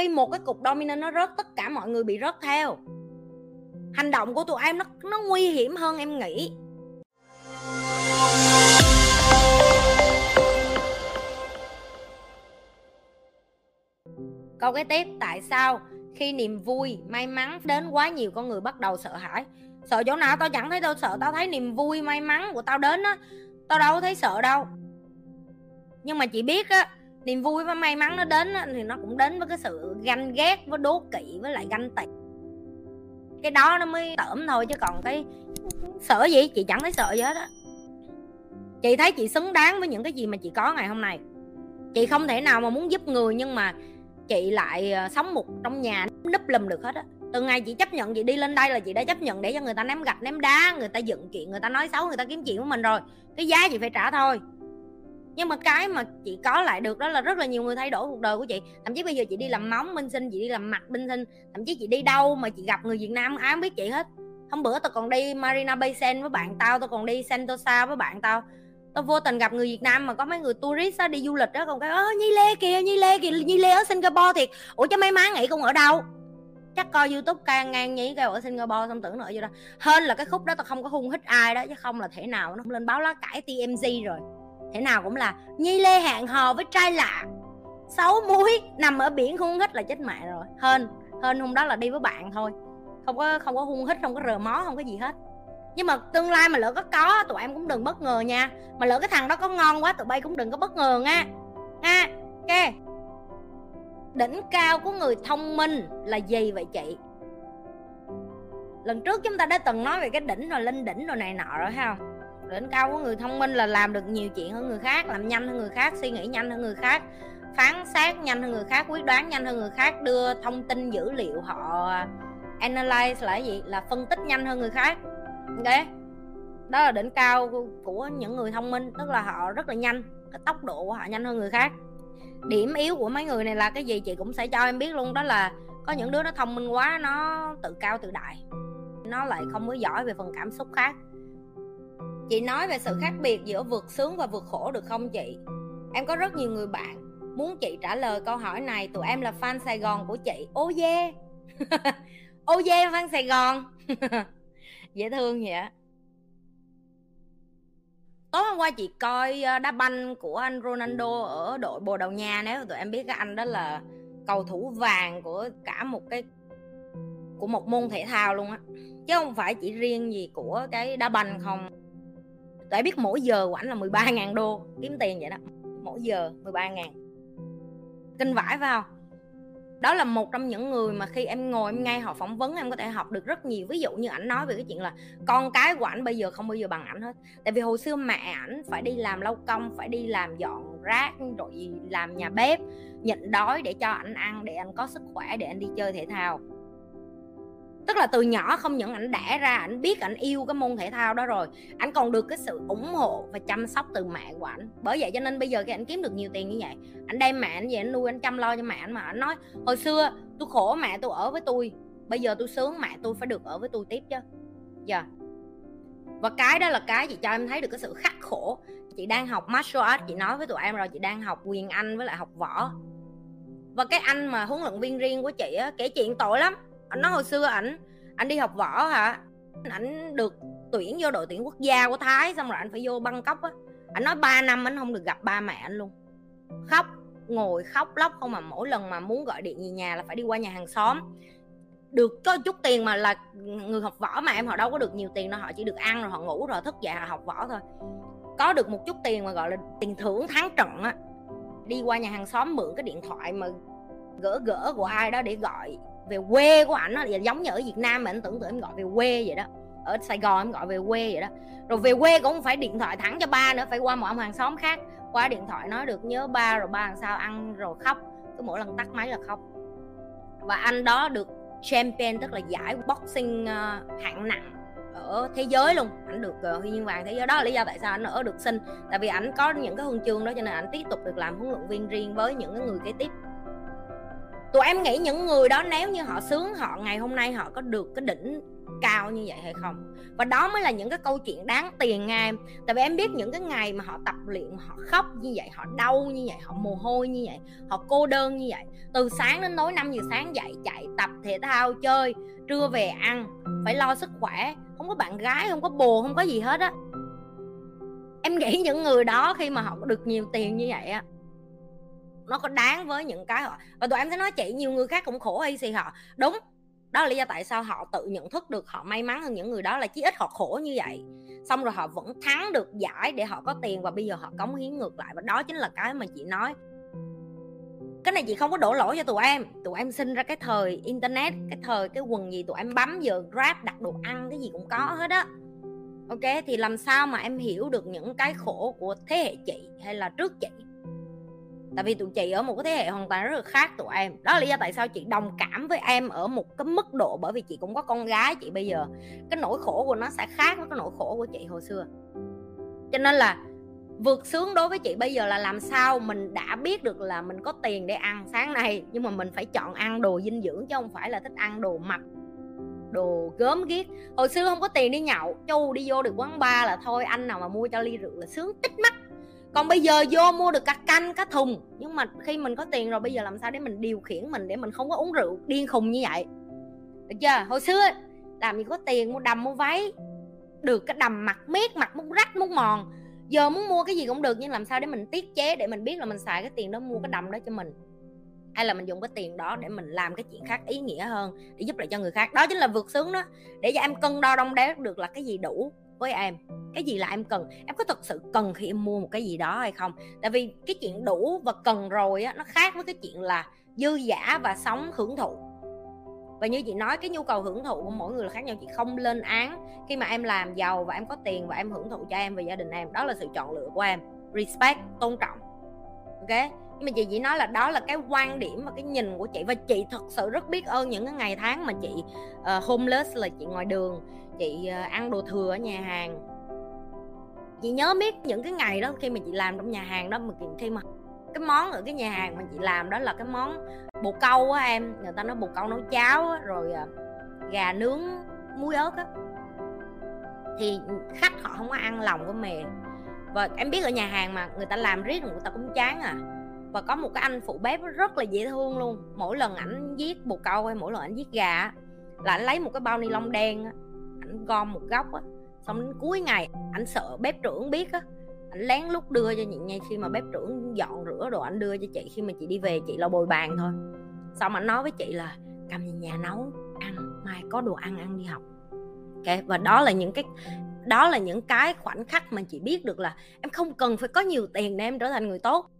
khi một cái cục domino nó rớt, tất cả mọi người bị rớt theo. Hành động của tụi em nó nó nguy hiểm hơn em nghĩ. Câu cái tiếp, tại sao khi niềm vui, may mắn đến quá nhiều con người bắt đầu sợ hãi? Sợ chỗ nào tao chẳng thấy đâu, sợ tao thấy niềm vui, may mắn của tao đến á, tao đâu có thấy sợ đâu. Nhưng mà chị biết á niềm vui và may mắn nó đến thì nó cũng đến với cái sự ganh ghét, với đố kỵ, với lại ganh tị. Cái đó nó mới tởm thôi, chứ còn cái sợ gì? Chị chẳng thấy sợ gì hết á. Chị thấy chị xứng đáng với những cái gì mà chị có ngày hôm nay. Chị không thể nào mà muốn giúp người, nhưng mà chị lại ờ, sống một trong nhà núp lùm được hết á. Từ ngày chị chấp nhận chị đi lên đây là chị đã chấp nhận để cho người ta ném gạch, ném đá, người ta dựng chuyện, người ta nói xấu, người ta kiếm chuyện của mình rồi. Cái giá chị phải trả thôi nhưng mà cái mà chị có lại được đó là rất là nhiều người thay đổi cuộc đời của chị. Thậm chí bây giờ chị đi làm móng minh sinh chị đi làm mặt minh sinh. Thậm chí chị đi đâu mà chị gặp người việt nam ai không biết chị hết. Hôm bữa tao còn đi marina bay sen với bạn tao tao còn đi sentosa với bạn tao. Tao vô tình gặp người Việt Nam mà có mấy người tourist á, đi du lịch đó còn cái ơ Nhi Lê kìa Nhi Lê kìa Nhi Lê ở Singapore thiệt. Ủa cho mấy má nghĩ con ở đâu? Chắc coi youtube can ngang nhí kêu ở singapore. Xong tưởng nữa vô đó. Hơn là cái khúc đó tao không có hung hít ai đó chứ không là thể nào nó lên báo lá cải tmz rồi thế nào cũng là nhi lê hẹn hò với trai lạ. Xấu muối nằm ở biển hung hít là chết mẹ rồi. Hơn hơn hôm đó là đi với bạn thôi. Không có không có hung hít, không có rờ mó, không có gì hết. Nhưng mà tương lai mà lỡ có có, tụi em cũng đừng bất ngờ nha. Mà lỡ cái thằng đó có ngon quá, tụi bay cũng đừng có bất ngờ nha. Nha ok đỉnh cao của người thông minh là gì vậy chị? Lần trước chúng ta đã từng nói về cái đỉnh rồi, lên đỉnh rồi này nọ rồi ha đỉnh cao của người thông minh là làm được nhiều chuyện hơn người khác, làm nhanh hơn người khác, suy nghĩ nhanh hơn người khác, phán xét nhanh hơn người khác, quyết đoán nhanh hơn người khác, đưa thông tin dữ liệu họ analyze là cái gì? Là phân tích nhanh hơn người khác. Ok? Đó là đỉnh cao của những người thông minh, tức là họ rất là nhanh, cái tốc độ của họ nhanh hơn người khác. Điểm yếu của mấy người này là cái gì? Chị cũng sẽ cho em biết luôn, đó là có những đứa nó thông minh quá, nó tự cao tự đại, nó lại không có giỏi về phần cảm xúc khác chị nói về sự khác biệt giữa vượt sướng và vượt khổ được không chị? Em có rất nhiều người bạn. Muốn chị trả lời câu hỏi này, tụi em là fan sài gòn của chị. Ô oh yeah ô oh yeah fan sài gòn. Dễ thương vậy tối hôm qua chị coi ờ, đá banh của anh Ronaldo ở đội Bồ Đào Nha, nếu tụi em biết cái anh đó là cầu thủ vàng của cả một cái, của một môn thể thao luôn á. Chứ không phải chỉ riêng gì của cái đá banh không tụi biết mỗi giờ của ảnh là 13.000 đô, kiếm tiền vậy đó. Mỗi giờ 13.000 kinh vãi vào đó là một trong những người mà khi em ngồi em nghe họ phỏng vấn, em có thể học được rất nhiều. Ví dụ như ảnh nói về cái chuyện là con cái của ảnh bây giờ không bao giờ bằng ảnh hết. Tại vì hồi xưa mẹ ảnh phải đi làm lau công, phải đi làm dọn rác, rồi làm nhà bếp, nhịn đói để cho ảnh ăn, để anh có sức khỏe, để anh đi chơi thể thao tức là từ nhỏ không những ảnh đẻ ra, ảnh biết ảnh yêu cái môn thể thao đó rồi, ảnh còn được cái sự ủng hộ và chăm sóc từ mẹ của ảnh. Bởi vậy cho nên bây giờ cái ảnh kiếm được nhiều tiền như vậy, ảnh đem mẹ ảnh về ảnh nuôi, ảnh chăm lo cho mẹ ảnh mà ảnh nói, hồi xưa tôi khổ mẹ tôi ở với tôi, bây giờ tôi sướng mẹ tôi phải được ở với tôi tiếp chứ. Giờ yeah. và cái đó là cái chị cho em thấy được cái sự khắc khổ. Chị đang học martial arts, chị nói với tụi em rồi, chị đang học quyền anh với lại học võ. Và cái anh mà huấn luyện viên riêng của chị á, kể chuyện tội lắm anh nói hồi xưa ảnh anh đi học võ hả? Ảnh được tuyển vô đội tuyển quốc gia của thái xong rồi anh phải vô băng cốc á. Anh nói 3 năm anh không được gặp ba mẹ anh luôn. Khóc ngồi khóc lóc không mà mỗi lần mà muốn gọi điện về nhà là phải đi qua nhà hàng xóm. Được có chút tiền mà là người học võ mà em họ đâu có được nhiều tiền đâu họ chỉ được ăn rồi họ ngủ rồi thức dậy họ học võ thôi. Có được một chút tiền mà gọi là tiền thưởng tháng trận á. Đi qua nhà hàng xóm mượn cái điện thoại mà gỡ gỡ của ai đó để gọi về quê của ảnh là giống như ở Việt Nam mà anh tưởng tượng em gọi về quê vậy đó. Ở Sài Gòn em gọi về quê vậy đó. Rồi về quê cũng không phải điện thoại thẳng cho ba nữa phải qua một ông hàng xóm khác. Qua điện thoại nói được nhớ ba rồi ba làm sao ăn rồi khóc. Cứ mỗi lần tắt máy là khóc. Và anh đó được champion tức là giải boxing uh, hạng nặng ở thế giới luôn. Ảnh được uh, huy chương vàng thế giới. Đó là lý do tại sao anh ở được sinh tại vì ảnh có những cái huân chương đó cho nên ảnh tiếp tục được làm huấn luyện viên riêng với những cái người kế tiếp tụi em nghĩ những người đó nếu như họ sướng, họ ngày hôm nay họ có được cái đỉnh cao như vậy hay không? Và đó mới là những cái câu chuyện đáng tiền nha em tại vì em biết những cái ngày mà họ tập luyện, họ khóc như vậy, họ đau như vậy, họ mồ hôi như vậy, họ cô đơn như vậy. Từ sáng đến tối 5 giờ sáng dậy, chạy tập thể thao, chơi, trưa về ăn, phải lo sức khỏe. Không có bạn gái, không có bồ, không có gì hết á. Em nghĩ những người đó khi mà họ được nhiều tiền như vậy á nó có đáng với những cái họ. Và tụi em sẽ nói chị nhiều người khác cũng khổ hay gì họ. Đúng, đó là lý do tại sao họ tự nhận thức được, họ may mắn hơn những người đó là chí ít họ khổ như vậy. Xong rồi họ vẫn thắng được giải để họ có tiền và bây giờ họ cống hiến ngược lại. Và đó chính là cái mà chị nói. Cái này chị không có đổ lỗi cho tụi em. Tụi em sinh ra cái thời internet, cái thời cái quần gì tụi em bấm giờ grab, đặt đồ ăn, cái gì cũng có hết á. Ok, thì làm sao mà em hiểu được những cái khổ của thế hệ chị hay là trước chị? Tại vì tụi chị ở một cái thế hệ hoàn toàn rất là khác tụi em. Đó là lý do tại sao chị đồng cảm với em ở một cái mức độ bởi vì chị cũng có con gái chị bây giờ. Cái nỗi khổ của nó sẽ khác với cái nỗi khổ của chị hồi xưa. Cho nên là vượt sướng đối với chị bây giờ là làm sao mình đã biết được là mình có tiền để ăn sáng nay, nhưng mà mình phải chọn ăn đồ dinh dưỡng chứ không phải là thích ăn đồ mập đồ gớm ghiếc. Hồi xưa không có tiền đi nhậu chu đi vô được quán bar là thôi, anh nào mà mua cho ly rượu là sướng tích mắt còn bây giờ vô mua được cả canh, cả thùng. Nhưng mà khi mình có tiền rồi, bây giờ làm sao để mình điều khiển mình, để mình không có uống rượu điên khùng như vậy? Được chưa? Hồi xưa, làm gì có tiền, mua đầm, mua váy. Được cái đầm mặt miết mặt muốn rách muốn mòn. Giờ muốn mua cái gì cũng được, nhưng làm sao để mình tiết chế, để mình biết là mình xài cái tiền đó, mua cái đầm đó cho mình? Hay là mình dùng cái tiền đó để mình làm cái chuyện khác ý nghĩa hơn, để giúp lại cho người khác? Đó chính là vượt sướng đó. Để cho em cân đo đong đếm được là cái gì đủ với em. Cái gì là em cần? Em có thật sự cần khi em mua một cái gì đó hay không? Tại vì cái chuyện đủ và cần rồi á, nó khác với cái chuyện là dư giả và sống hưởng thụ. Và như chị nói, cái nhu cầu hưởng thụ của mỗi người là khác nhau. Chị không lên án khi mà em làm giàu và em có tiền và em hưởng thụ cho em và gia đình em. Đó là sự chọn lựa của em. Respect, tôn trọng. Ok? Mà chị chỉ nói là đó là cái quan điểm và cái nhìn của chị. Và chị thật sự rất biết ơn những cái ngày tháng mà chị uh, homeless là chị ngoài đường chị uh, ăn đồ thừa ở nhà hàng. Chị nhớ biết những cái ngày đó khi mà chị làm trong nhà hàng đó mà khi mà cái món ở cái nhà hàng mà chị làm đó là cái món bồ câu á em. Người ta nói bồ câu nấu cháo á, rồi uh, gà nướng muối ớt á. Thì khách họ không có ăn lòng của mè và em biết ở nhà hàng mà người ta làm riết người ta cũng chán à và có một cái anh phụ bếp rất là dễ thương luôn. Mỗi lần ảnh giết bồ câu hay mỗi lần ảnh giết gà là ảnh lấy một cái bao ni lông đen ảnh gom một góc á, xong đến cuối ngày ảnh sợ bếp trưởng biết á, ảnh lén lút đưa cho chị nha khi mà bếp trưởng dọn rửa đồ ảnh đưa cho chị, khi mà chị đi về chị lo bồi bàn thôi. Xong ảnh nói với chị là, cầm về nhà nấu ăn, mai có đồ ăn ăn đi học. Ok, và đó là những cái, đó là những cái khoảnh khắc mà chị biết được là em không cần phải có nhiều tiền để em trở thành người tốt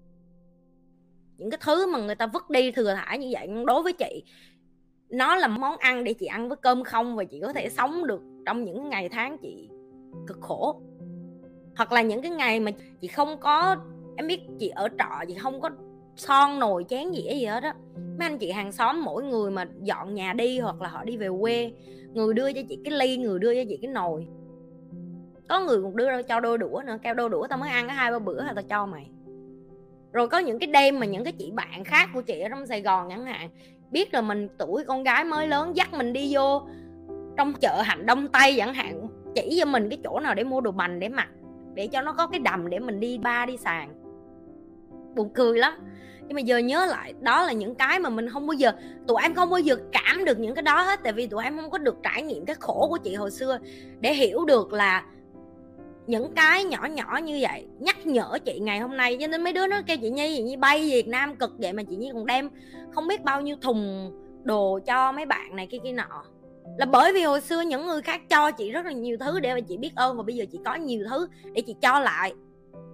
những cái thứ mà người ta vứt đi thừa thải như vậy đối với chị, nó là món ăn để chị ăn với cơm không và chị có thể sống được trong những ngày tháng chị cực khổ. Hoặc là những cái ngày mà chị không có, em biết chị ở trọ, chị không có son nồi chén dĩa gì hết á, mấy anh chị hàng xóm mỗi người mà dọn nhà đi hoặc là họ đi về quê, người đưa cho chị cái ly, người đưa cho chị cái nồi. Có người còn đưa cho đôi đũa nữa, kêu đôi đũa tao mới ăn cái hai ba bữa là tao cho mày rồi có những cái đêm mà những cái chị bạn khác của chị ở trong sài gòn chẳng hạn, biết là mình tuổi con gái mới lớn dắt mình đi vô trong chợ hành đông tây chẳng hạn, chỉ cho mình cái chỗ nào để mua đồ bành để mặc, để cho nó có cái đầm để mình đi ba, đi sàn. Buồn cười lắm. Nhưng mà giờ nhớ lại, đó là những cái mà mình không bao giờ, tụi em không bao giờ cảm được những cái đó hết, tại vì tụi em không có được trải nghiệm cái khổ của chị hồi xưa để hiểu được là những cái nhỏ nhỏ như vậy, nhắc nhở chị ngày hôm nay, cho nên mấy đứa nó kêu chị nhi chị nhi bay việt nam cực vậy mà chị nhi còn đem không biết bao nhiêu thùng đồ cho mấy bạn này, kia kia nọ. Là bởi vì hồi xưa những người khác cho chị rất là nhiều thứ để mà chị biết ơn, và bây giờ chị có nhiều thứ để chị cho lại.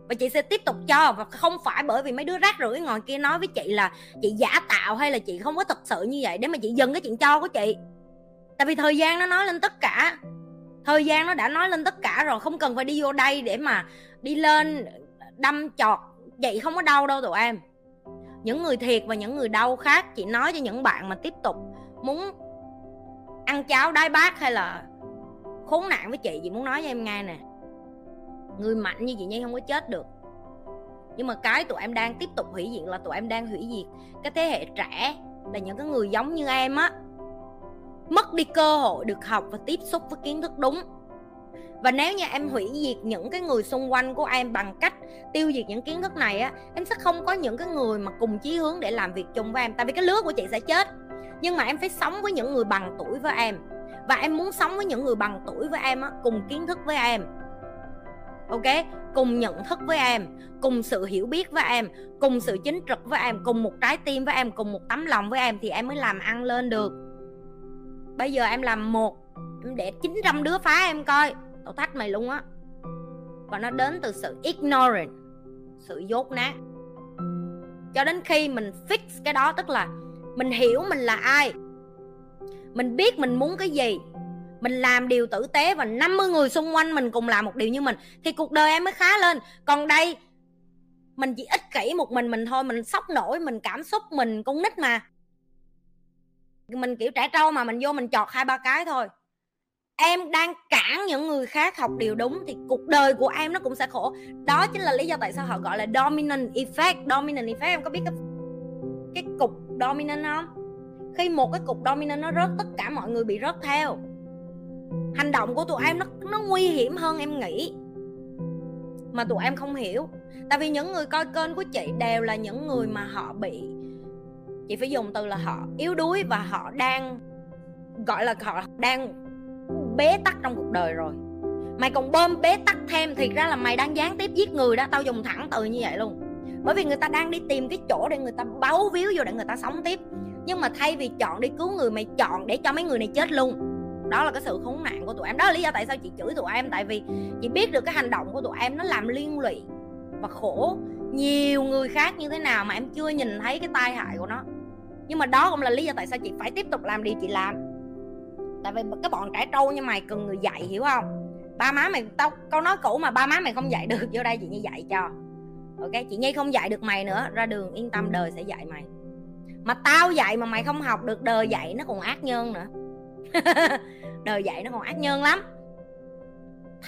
Và chị sẽ tiếp tục cho, và không phải bởi vì mấy đứa rác rưởi ngồi kia nói với chị là chị giả tạo hay là chị không có thật sự như vậy để mà chị dừng cái chuyện cho của chị. Tại vì thời gian nó nói lên tất cả thời gian nó đã nói lên tất cả rồi, không cần phải đi vô đây để mà đi lên đâm chọt. Vậy không có đau đâu tụi em. Những người thiệt và những người đau khác, chị nói cho những bạn mà tiếp tục muốn ăn cháo đái bát hay là khốn nạn với chị chị muốn nói cho em nghe nè. Người mạnh như chị nhi không có chết được. Nhưng mà cái tụi em đang tiếp tục hủy diệt là tụi em đang hủy diệt cái thế hệ trẻ là những cái người giống như em á mất đi cơ hội được học và tiếp xúc với kiến thức đúng. Và nếu như em hủy diệt những cái người xung quanh của em bằng cách tiêu diệt những kiến thức này á, em sẽ không có những cái người mà cùng chí hướng để làm việc chung với em. Tại vì cái lứa của chị sẽ chết, nhưng mà em phải sống với những người bằng tuổi với em. Và em muốn sống với những người bằng tuổi với em á, cùng kiến thức với em. Ok? Cùng nhận thức với em, cùng sự hiểu biết với em, cùng sự chính trực với em, cùng một trái tim với em, cùng một tấm lòng với em thì em mới làm ăn lên được bây giờ em làm một, em để 900 đứa phá em coi. Tao thách mày luôn á. Và nó đến từ sự ignorant, sự dốt nát. Cho đến khi mình fix cái đó, tức là mình hiểu mình là ai. Mình biết mình muốn cái gì. Mình làm điều tử tế và 50 người xung quanh mình cùng làm một điều như mình, thì cuộc đời em mới khá lên. Còn đây, mình chỉ ích kỷ một mình mình thôi. Mình sốc nổi, mình cảm xúc mình con nít mà mình, kiểu trẻ trâu mà mình vô mình chọt hai ba cái thôi. Em đang cản những người khác học điều đúng thì cuộc đời của em nó cũng sẽ khổ. Đó chính là lý do tại sao họ gọi là dominant effect dominant effect. Em có biết cái cái cục dominant không? Khi một cái cục dominant nó rớt, tất cả mọi người bị rớt theo. Hành động của tụi em nó nó nguy hiểm hơn em nghĩ. Mà tụi em không hiểu. Tại vì những người coi kênh của chị đều là những người mà họ bị chị phải dùng từ là họ yếu đuối và họ đang, gọi là họ đang bế tắc trong cuộc đời rồi. Mày còn bơm bế tắc thêm thì ra là mày đang gián tiếp giết người đó, tao dùng thẳng từ như vậy luôn. Bởi vì người ta đang đi tìm cái chỗ để người ta báu víu vô để người ta sống tiếp. Nhưng mà thay vì chọn đi cứu người, mày chọn để cho mấy người này chết luôn. Đó là cái sự khốn nạn của tụi em. Đó là lý do tại sao chị chửi tụi em. Tại vì chị biết được cái hành động của tụi em nó làm liên lụy và khổ nhiều người khác như thế nào mà em chưa nhìn thấy cái tai hại của nó. Nhưng mà đó cũng là lý do tại sao chị phải tiếp tục làm điều chị làm. Tại vì cái bọn trẻ trâu như mày cần người dạy, hiểu không? Ba má mày, tao, câu nói cũ mà ba má mày không dạy được, vô đây chị nhi dạy cho. Ok, chị nhi không dạy được mày nữa, ra đường yên tâm, đời sẽ dạy mày. Mà tao dạy mà mày không học được, đời dạy nó còn ác nhân nữa. Đời dạy nó còn ác nhân lắm.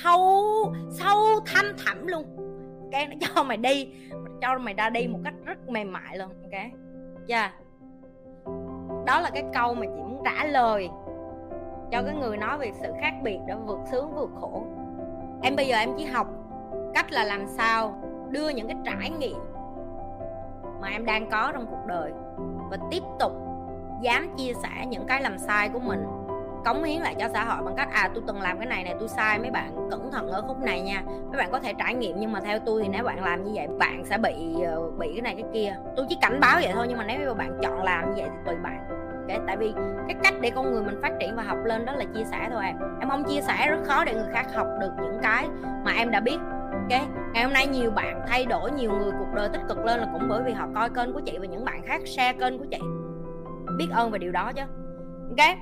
Thâu sâu thăm thẳm luôn cái nó cho mày đi cho mày ra đi một cách rất mềm mại luôn, ok? Chưa yeah. đó là cái câu mà chị muốn trả lời cho cái người nói về sự khác biệt đã vượt sướng vượt khổ. Em bây giờ em chỉ học cách là làm sao đưa những cái trải nghiệm mà em đang có trong cuộc đời và tiếp tục dám chia sẻ những cái làm sai của mình cống hiến lại cho xã hội bằng cách à tôi từng làm cái này này tôi sai, mấy bạn cẩn thận ở khúc này nha. Mấy bạn có thể trải nghiệm nhưng mà theo tôi thì nếu bạn làm như vậy, bạn sẽ bị ờ, bị cái này cái kia. Tôi chỉ cảnh báo vậy thôi nhưng mà nếu như bạn chọn làm như vậy thì tùy bạn. Okay? tại vì cái cách để con người mình phát triển và học lên đó là chia sẻ thôi em. Em không chia sẻ rất khó để người khác học được những cái mà em đã biết. Ok ngày hôm nay nhiều bạn thay đổi nhiều người, cuộc đời tích cực lên là cũng bởi vì họ coi kênh của chị và những bạn khác share kênh của chị. Biết ơn về điều đó chứ. Ok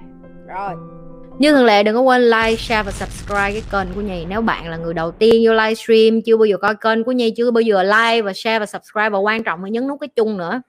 rồi như thường lệ đừng có quên like, share và subscribe cái kênh của Nhi. Nếu bạn là người đầu tiên vô livestream Chưa bao giờ coi kênh của Nhi Chưa bao giờ like và share và subscribe Và quan trọng là nhấn nút cái chung nữa.